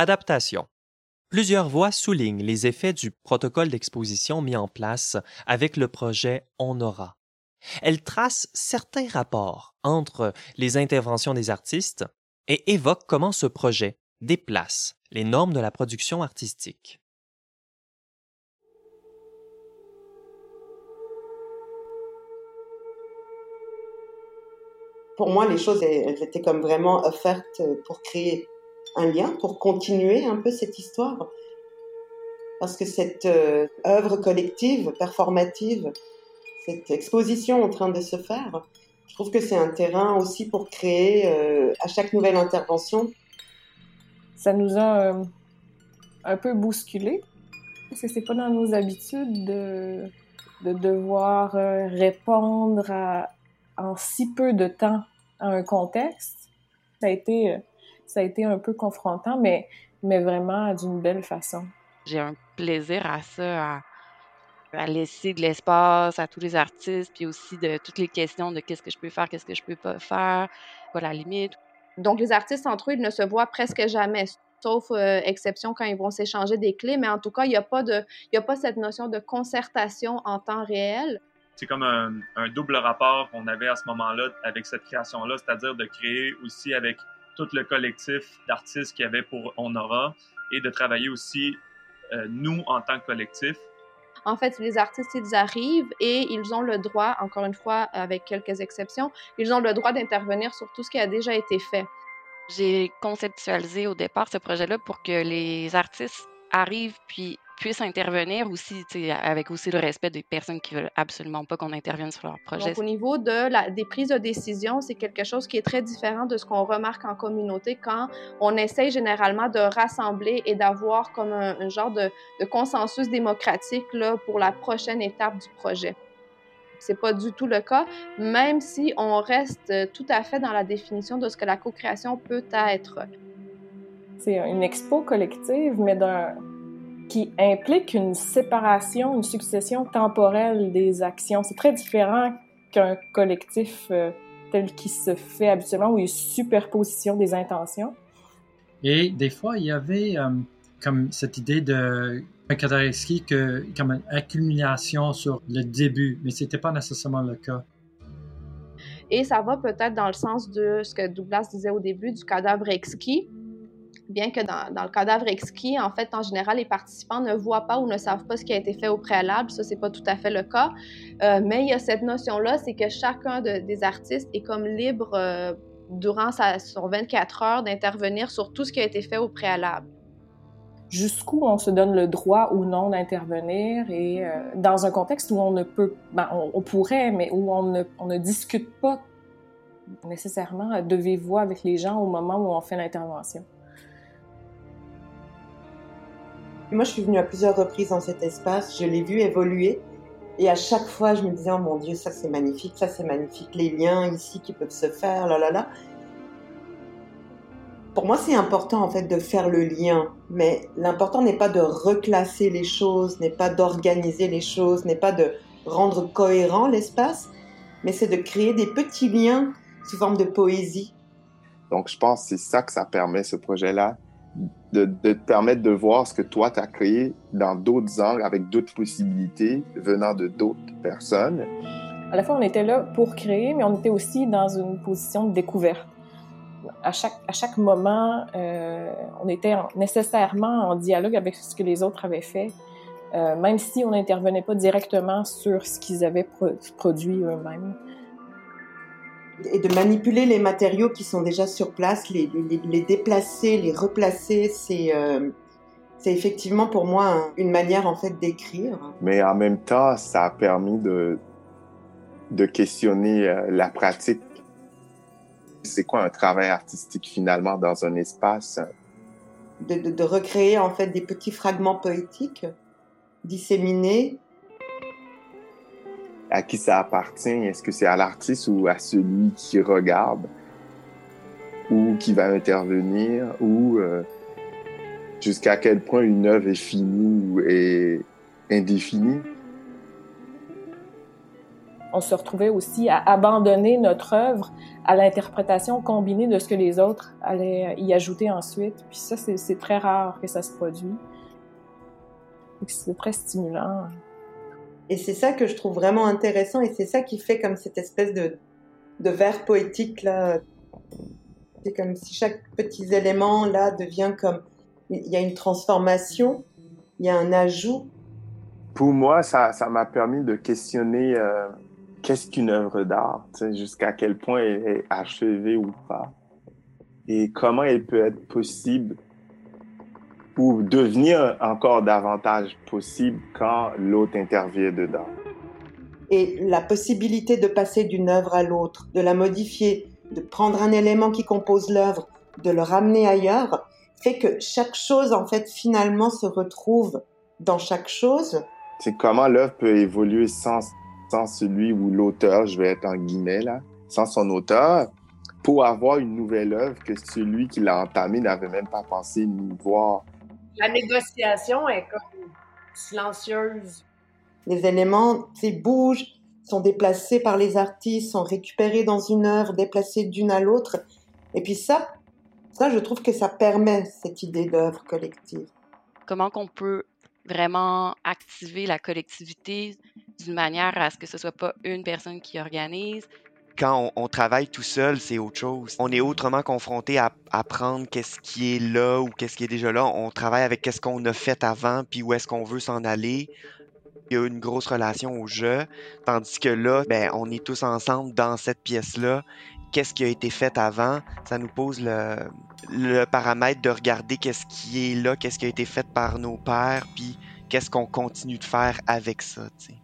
Adaptation. Plusieurs voix soulignent les effets du protocole d'exposition mis en place avec le projet On aura. Elles tracent certains rapports entre les interventions des artistes et évoquent comment ce projet déplace les normes de la production artistique. Pour moi, les choses, étaient comme vraiment offertes pour créer un lien, pour continuer un peu cette histoire. Parce que cette euh, œuvre collective, performative, cette exposition en train de se faire, je trouve que c'est un terrain aussi pour créer euh, à chaque nouvelle intervention. Ça nous a euh, un peu bousculé parce que c'est pas dans nos habitudes de, de devoir répondre en si peu de temps à un contexte. Ça a été, ça a été un peu confrontant, mais, mais vraiment d'une belle façon. J'ai un plaisir à ça, à, laisser de l'espace à tous les artistes, puis aussi de toutes les questions de qu'est-ce que je peux faire, qu'est-ce que je peux pas faire, quoi la limite. Donc, les artistes entre eux, ils ne se voient presque jamais, sauf euh, exception quand ils vont s'échanger des clés, mais en tout cas, il n'y a, pas de, il a pas cette notion de concertation en temps réel c'est comme un, double rapport qu'on avait à ce moment-là avec cette création-là, c'est-à-dire de créer aussi avec tout le collectif d'artistes qu'il y avait pour On Aura et de travailler aussi euh, nous en tant que collectif. En fait, les artistes, ils arrivent et ils ont le droit, encore une fois, avec quelques exceptions, ils ont le droit d'intervenir sur tout ce qui a déjà été fait. J'ai conceptualisé au départ ce projet-là pour que les artistes arrivent puis puissent intervenir aussi, avec aussi le respect des personnes qui veulent absolument pas qu'on intervienne sur leur projet. Donc, au niveau de la, des prises de décision, c'est quelque chose qui est très différent de ce qu'on remarque en communauté quand on essaye généralement de rassembler et d'avoir comme un, genre de, de, consensus démocratique là, pour la prochaine étape du projet. C'est pas du tout le cas, même si on reste tout à fait dans la définition de ce que la co-création peut être. C'est une expo collective, mais d'un qui implique une séparation, une succession temporelle des actions. C'est très différent qu'un collectif euh, tel qu'il se fait habituellement, où il y a superposition des intentions. Et des fois, il y avait euh, comme cette idée de Kadarewski que comme une accumulation sur le début, mais c'était pas nécessairement le cas. Et ça va peut-être dans le sens de ce que Douglas disait au début du cadavre exquis, bien que dans, le cadavre exquis, en fait, en général, les participants ne voient pas ou ne savent pas ce qui a été fait au préalable. Ça, c'est pas tout à fait le cas. Euh, mais il y a cette notion-là, c'est que chacun des artistes est comme libre euh, durant sa, son 24 heures d'intervenir sur tout ce qui a été fait au préalable. Jusqu'où on se donne le droit ou non d'intervenir et euh, dans un contexte où on ne peut, ben, on, pourrait, mais où on ne, discute pas nécessairement de vive voix avec les gens au moment où on fait l'intervention? Moi, je suis venue à plusieurs reprises dans cet espace, je l'ai vu évoluer. Et à chaque fois, je me disais, oh mon Dieu, ça c'est magnifique, ça c'est magnifique, les liens ici qui peuvent se faire, là là là. Pour moi, c'est important en fait de faire le lien, mais l'important n'est pas de reclasser les choses, n'est pas d'organiser les choses, n'est pas de rendre cohérent l'espace, mais c'est de créer des petits liens sous forme de poésie. Donc, je pense que c'est ça que ça permet, ce projet-là, de, te permettre de voir ce que toi, tu as créé dans d'autres angles, avec d'autres possibilités venant de d'autres personnes. À la fois, on était là pour créer, mais on était aussi dans une position de découverte. À chaque, à chaque moment, euh, on était nécessairement en dialogue avec ce que les autres avaient fait, euh, même si on n'intervenait pas directement sur ce qu'ils avaient produit eux-mêmes et de manipuler les matériaux qui sont déjà sur place, les, les, déplacer, les replacer, c'est euh, c'est effectivement pour moi une manière en fait d'écrire. Mais en même temps, ça a permis de de questionner euh, la pratique. C'est quoi un travail artistique finalement dans un espace? De, de, de recréer en fait des petits fragments poétiques disséminés à qui ça appartient? Est-ce que c'est à l'artiste ou à celui qui regarde ou qui va intervenir ou euh, jusqu'à quel point une œuvre est finie ou est indéfinie? on se retrouvait aussi à abandonner notre œuvre à l'interprétation combinée de ce que les autres allaient y ajouter ensuite. Puis ça, c'est très rare que ça se produit. C'est très stimulant. Et c'est ça que je trouve vraiment intéressant et c'est ça qui fait comme cette espèce de, de vers poétique là. C'est comme si chaque petit élément là devient comme il y a une transformation, il y a un ajout. Pour moi, ça m'a permis de questionner euh, qu'est-ce qu'une œuvre d'art, jusqu'à quel point elle est achevée ou pas, et comment elle peut être possible ou devenir encore davantage possible quand l'autre intervient dedans. Et la possibilité de passer d'une œuvre à l'autre, de la modifier, de prendre un élément qui compose l'œuvre, de le ramener ailleurs, fait que chaque chose, en fait, finalement se retrouve dans chaque chose. C'est comment l'œuvre peut évoluer sans, sans celui ou l'auteur, je vais être en guillemets là, sans son auteur, pour avoir une nouvelle œuvre que celui qui l'a entamée n'avait même pas pensé ni voir. La négociation est comme silencieuse. Les éléments, bougent, sont déplacés par les artistes, sont récupérés dans une œuvre, déplacés d'une à l'autre. Et puis ça, ça, je trouve que ça permet cette idée d'œuvre collective. Comment qu'on peut vraiment activer la collectivité d'une manière à ce que ce soit pas une personne qui organise. Quand on, travaille tout seul, c'est autre chose. On est autrement confronté à apprendre qu'est-ce qui est là ou qu'est-ce qui est déjà là. On travaille avec qu'est-ce qu'on a fait avant, puis où est-ce qu'on veut s'en aller. Il y a une grosse relation au jeu, tandis que là, ben, on est tous ensemble dans cette pièce-là qu'est-ce qui a été fait avant, ça nous pose le, paramètre de regarder qu'est-ce qui est là, qu'est-ce qui a été fait par nos pères, puis qu'est-ce qu'on continue de faire avec ça. sais.